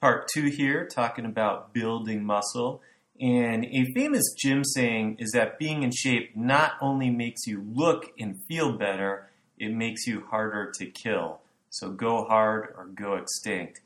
Part two here, talking about building muscle. And a famous gym saying is that being in shape not only makes you look and feel better, it makes you harder to kill. So go hard or go extinct.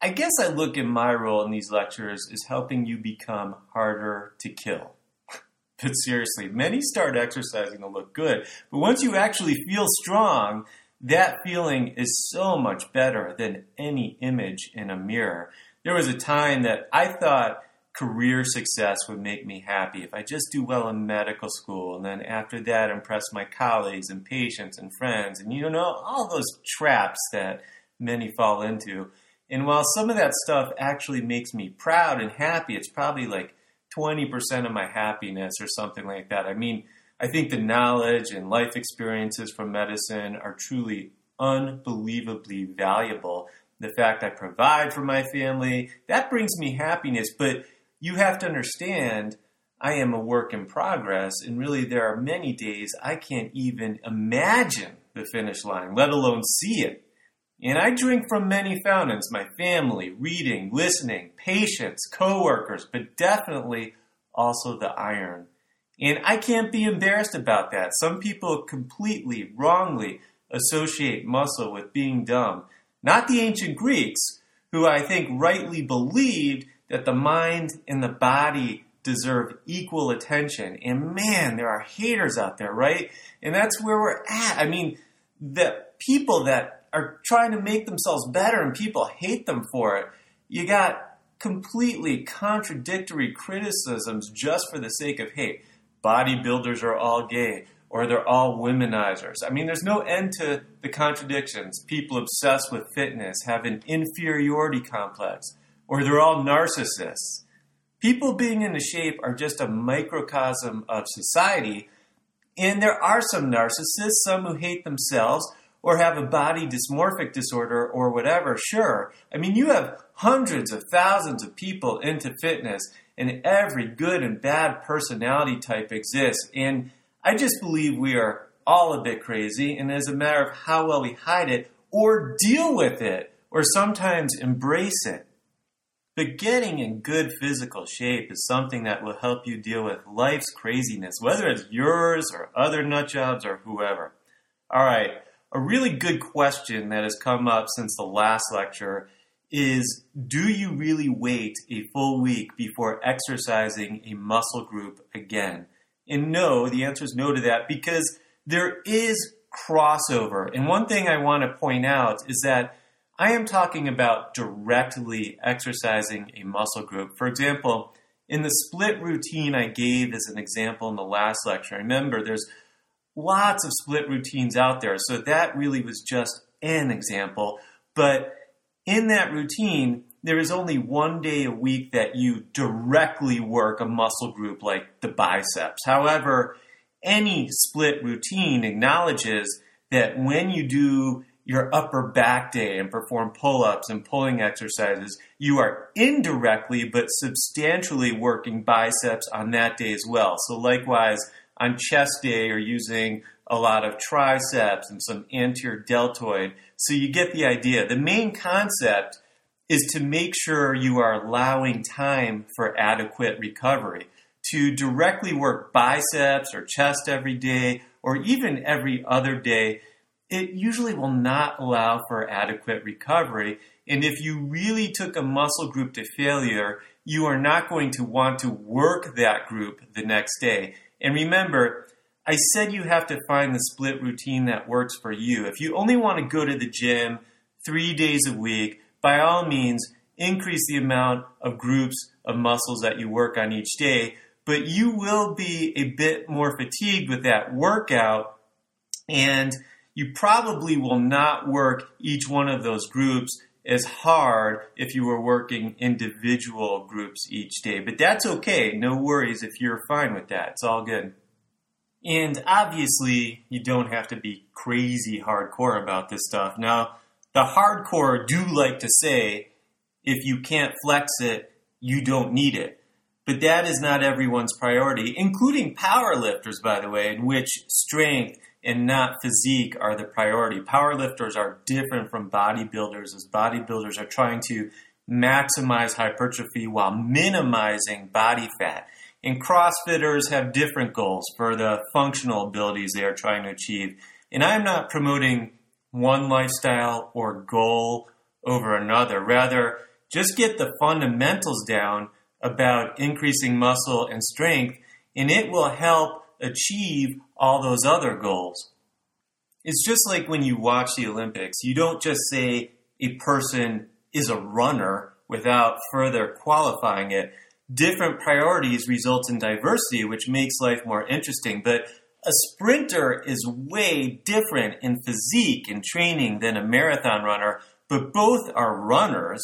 I guess I look at my role in these lectures as helping you become harder to kill. but seriously, many start exercising to look good, but once you actually feel strong, that feeling is so much better than any image in a mirror. There was a time that I thought career success would make me happy if I just do well in medical school and then after that impress my colleagues and patients and friends and you know all those traps that many fall into. And while some of that stuff actually makes me proud and happy, it's probably like 20% of my happiness or something like that. I mean, I think the knowledge and life experiences from medicine are truly unbelievably valuable. The fact I provide for my family, that brings me happiness, but you have to understand I am a work in progress, and really there are many days I can't even imagine the finish line, let alone see it. And I drink from many fountains my family, reading, listening, patients, coworkers, but definitely also the iron. And I can't be embarrassed about that. Some people completely wrongly associate muscle with being dumb. Not the ancient Greeks, who I think rightly believed that the mind and the body deserve equal attention. And man, there are haters out there, right? And that's where we're at. I mean, the people that are trying to make themselves better and people hate them for it. You got completely contradictory criticisms just for the sake of hate bodybuilders are all gay or they're all womenizers. I mean, there's no end to the contradictions. People obsessed with fitness have an inferiority complex, or they're all narcissists. People being in the shape are just a microcosm of society, and there are some narcissists, some who hate themselves or have a body dysmorphic disorder or whatever. Sure. I mean, you have hundreds of thousands of people into fitness, and every good and bad personality type exists. And I just believe we are all a bit crazy, and as a matter of how well we hide it or deal with it, or sometimes embrace it. But getting in good physical shape is something that will help you deal with life's craziness, whether it's yours or other nut jobs or whoever. All right, a really good question that has come up since the last lecture is do you really wait a full week before exercising a muscle group again? And no, the answer is no to that because there is crossover. And one thing I want to point out is that I am talking about directly exercising a muscle group. For example, in the split routine I gave as an example in the last lecture, remember there's lots of split routines out there. So that really was just an example. But in that routine, there is only one day a week that you directly work a muscle group like the biceps. However, any split routine acknowledges that when you do your upper back day and perform pull ups and pulling exercises, you are indirectly but substantially working biceps on that day as well. So, likewise, on chest day, you're using a lot of triceps and some anterior deltoid. So you get the idea. The main concept is to make sure you are allowing time for adequate recovery. To directly work biceps or chest every day or even every other day, it usually will not allow for adequate recovery. And if you really took a muscle group to failure, you are not going to want to work that group the next day. And remember, I said you have to find the split routine that works for you. If you only want to go to the gym three days a week, by all means, increase the amount of groups of muscles that you work on each day, but you will be a bit more fatigued with that workout, and you probably will not work each one of those groups as hard if you were working individual groups each day. But that's okay. No worries if you're fine with that. It's all good. And obviously, you don't have to be crazy hardcore about this stuff. Now, the hardcore do like to say, if you can't flex it, you don't need it. But that is not everyone's priority, including powerlifters, by the way, in which strength and not physique are the priority. Powerlifters are different from bodybuilders, as bodybuilders are trying to maximize hypertrophy while minimizing body fat. And CrossFitters have different goals for the functional abilities they are trying to achieve. And I'm not promoting one lifestyle or goal over another. Rather, just get the fundamentals down about increasing muscle and strength, and it will help achieve all those other goals. It's just like when you watch the Olympics. You don't just say a person is a runner without further qualifying it. Different priorities result in diversity, which makes life more interesting. But a sprinter is way different in physique and training than a marathon runner, but both are runners.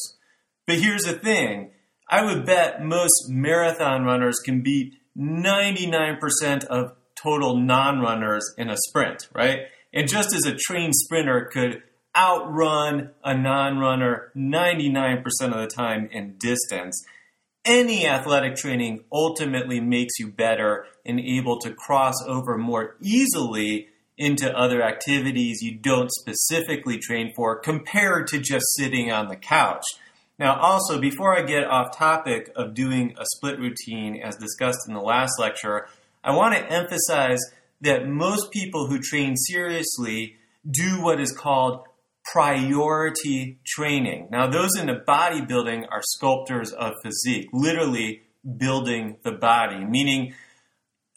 But here's the thing I would bet most marathon runners can beat 99% of total non runners in a sprint, right? And just as a trained sprinter could outrun a non runner 99% of the time in distance, any athletic training ultimately makes you better and able to cross over more easily into other activities you don't specifically train for compared to just sitting on the couch. Now, also, before I get off topic of doing a split routine as discussed in the last lecture, I want to emphasize that most people who train seriously do what is called priority training. Now, those into bodybuilding are sculptors of physique, literally building the body, meaning,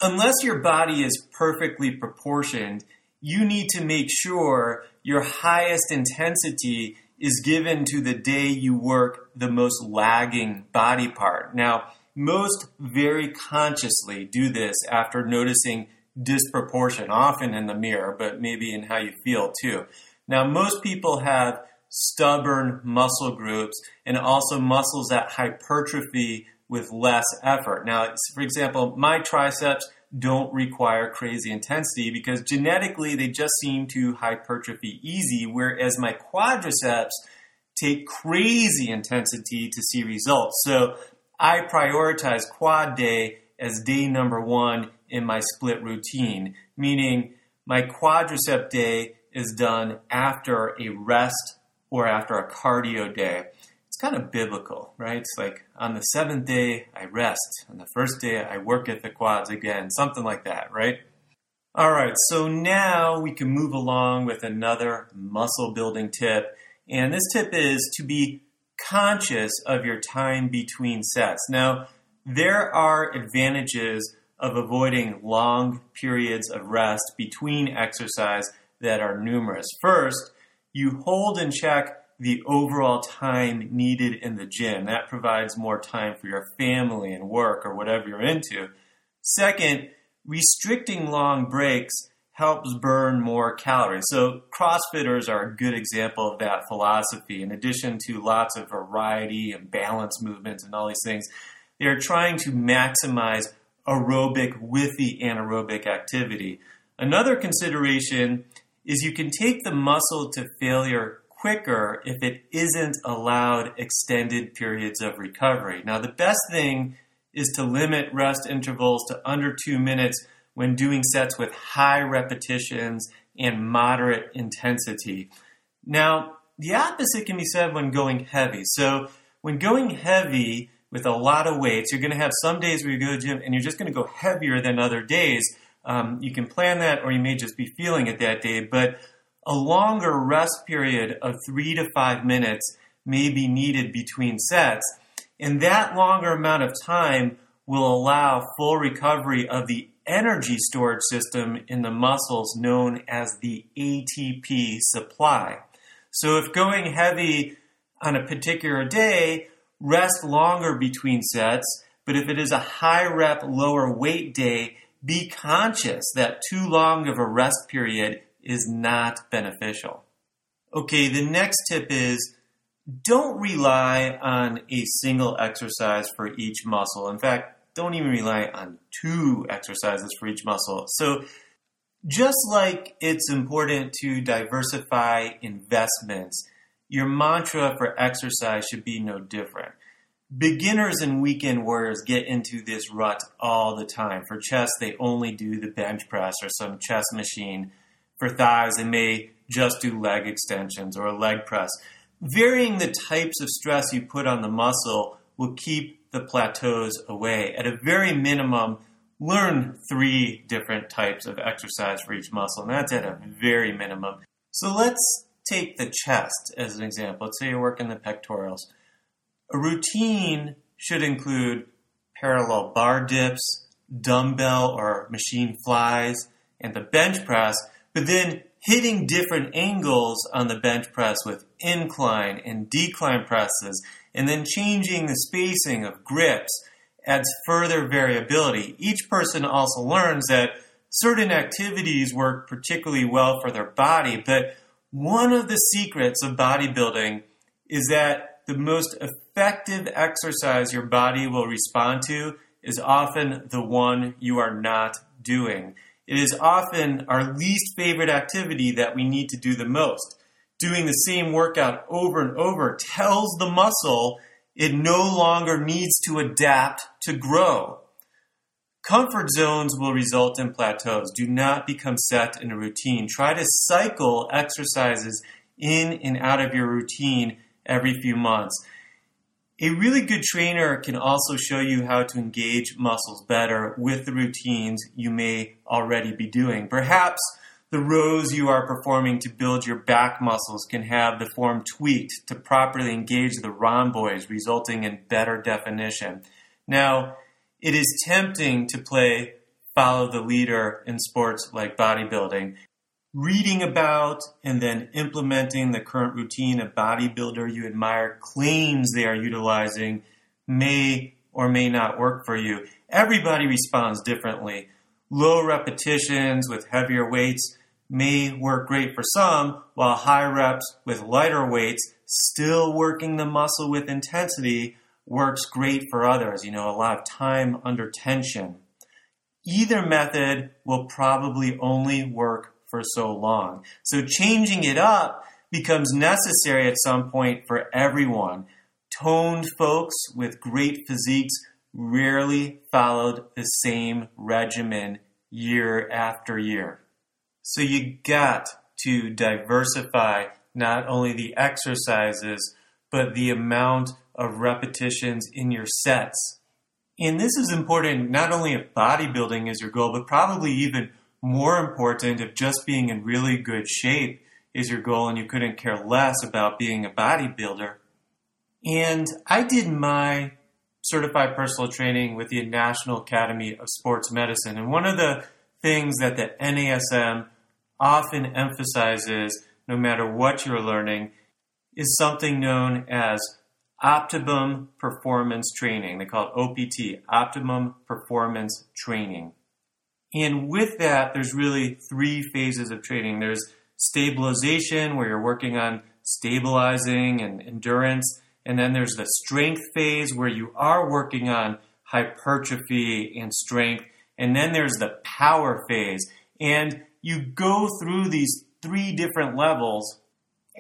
unless your body is perfectly proportioned, you need to make sure your highest intensity is given to the day you work the most lagging body part. Now, most very consciously do this after noticing disproportion, often in the mirror, but maybe in how you feel too. Now, most people have stubborn muscle groups and also muscles that hypertrophy with less effort. Now, for example, my triceps don't require crazy intensity because genetically they just seem to hypertrophy easy, whereas my quadriceps take crazy intensity to see results. So I prioritize quad day as day number one in my split routine, meaning my quadricep day is done after a rest or after a cardio day. It's kind of biblical, right? It's like on the seventh day, I rest. On the first day, I work at the quads again, something like that, right? All right, so now we can move along with another muscle building tip. And this tip is to be conscious of your time between sets. Now, there are advantages of avoiding long periods of rest between exercise that are numerous. First, you hold and check the overall time needed in the gym. That provides more time for your family and work or whatever you're into. Second, restricting long breaks helps burn more calories. So, CrossFitters are a good example of that philosophy. In addition to lots of variety and balance movements and all these things, they are trying to maximize aerobic with the anaerobic activity. Another consideration is you can take the muscle to failure quicker if it isn't allowed extended periods of recovery. Now, the best thing is to limit rest intervals to under two minutes when doing sets with high repetitions and moderate intensity. Now, the opposite can be said when going heavy. So, when going heavy with a lot of weights, you're going to have some days where you go to the gym and you're just going to go heavier than other days. Um, you can plan that, or you may just be feeling it that day. But a longer rest period of three to five minutes may be needed between sets. And that longer amount of time will allow full recovery of the energy storage system in the muscles known as the ATP supply. So if going heavy on a particular day, rest longer between sets, but if it is a high rep, lower weight day, be conscious that too long of a rest period is not beneficial. Okay, the next tip is don't rely on a single exercise for each muscle. In fact, don't even rely on two exercises for each muscle. So, just like it's important to diversify investments, your mantra for exercise should be no different beginners and weekend warriors get into this rut all the time. For chest, they only do the bench press or some chest machine. For thighs, they may just do leg extensions or a leg press. varying the types of stress you put on the muscle will keep the plateaus away. At a very minimum, learn three different types of exercise for each muscle, and that's at a very minimum. So let's take the chest as an example. Let's say you're working the pectorals. A routine should include parallel bar dips, dumbbell or machine flies, and the bench press, but then hitting different angles on the bench press with incline and decline presses, and then changing the spacing of grips adds further variability. Each person also learns that certain activities work particularly well for their body, but one of the secrets of bodybuilding is that the most effective exercise your body will respond to is often the one you are not doing. It is often our least favorite activity that we need to do the most. Doing the same workout over and over tells the muscle it no longer needs to adapt to grow. Comfort zones will result in plateaus. Do not become set in a routine. Try to cycle exercises in and out of your routine every few months. A really good trainer can also show you how to engage muscles better with the routines you may already be doing. Perhaps the rows you are performing to build your back muscles can have the form tweaked to properly engage the rhomboids, resulting in better definition. Now, it is tempting to play follow the leader in sports like bodybuilding. Reading about and then implementing the current routine a bodybuilder you admire claims they are utilizing may or may not work for you. Everybody responds differently. Low repetitions with heavier weights may work great for some, while high reps with lighter weights, still working the muscle with intensity, works great for others. You know, a lot of time under tension. Either method will probably only work for so long. So changing it up becomes necessary at some point for everyone. Toned folks with great physiques rarely followed the same regimen year after year. So you got to diversify not only the exercises, but the amount of repetitions in your sets. And this is important not only if bodybuilding is your goal, but probably even more important if just being in really good shape is your goal and you couldn't care less about being a bodybuilder. And I did my certified personal training with the National Academy of Sports Medicine. And one of the things that the NASM often emphasizes, no matter what you're learning, is something known as optimum performance training. They call it OPT, optimum performance training. And with that, there's really three phases of training. There's stabilization, where you're working on stabilizing and endurance. And then there's the strength phase, where you are working on hypertrophy and strength. And then there's the power phase. And you go through these three different levels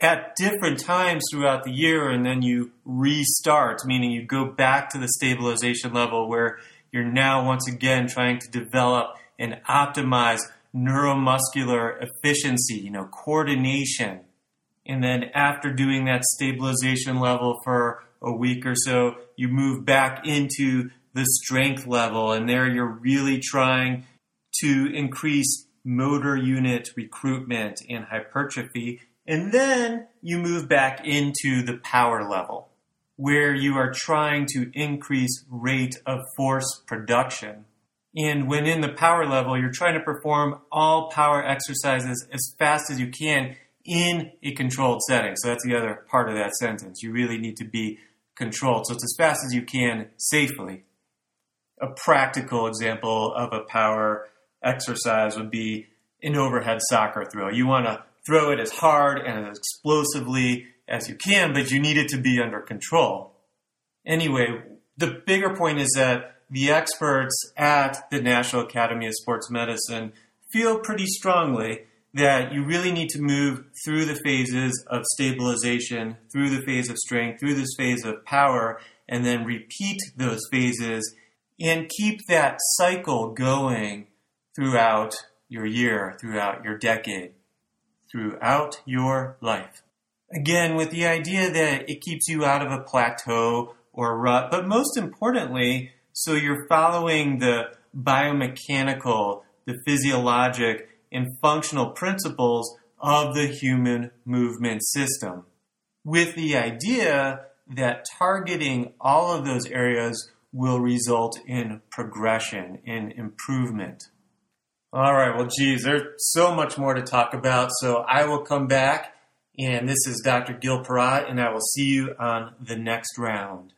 at different times throughout the year and then you restart, meaning you go back to the stabilization level where you're now once again trying to develop and optimize neuromuscular efficiency, you know, coordination. And then after doing that stabilization level for a week or so, you move back into the strength level and there you're really trying to increase motor unit recruitment and hypertrophy and then you move back into the power level where you are trying to increase rate of force production. And when in the power level, you're trying to perform all power exercises as fast as you can in a controlled setting. So that's the other part of that sentence. You really need to be controlled. So it's as fast as you can safely. A practical example of a power exercise would be an overhead soccer throw. You want to throw it as hard and as explosively as you can, but you need it to be under control. Anyway, the bigger point is that the experts at the National Academy of Sports Medicine feel pretty strongly that you really need to move through the phases of stabilization, through the phase of strength, through this phase of power, and then repeat those phases and keep that cycle going throughout your year, throughout your decade throughout your life. Again, with the idea that it keeps you out of a plateau or rut, but most importantly, so you're following the biomechanical, the physiologic, and functional principles of the human movement system. With the idea that targeting all of those areas will result in progression, in improvement. All right, well, geez, there's so much more to talk about, so I will come back. And this is Dr. Gil Perrott, and I will see you on the next round.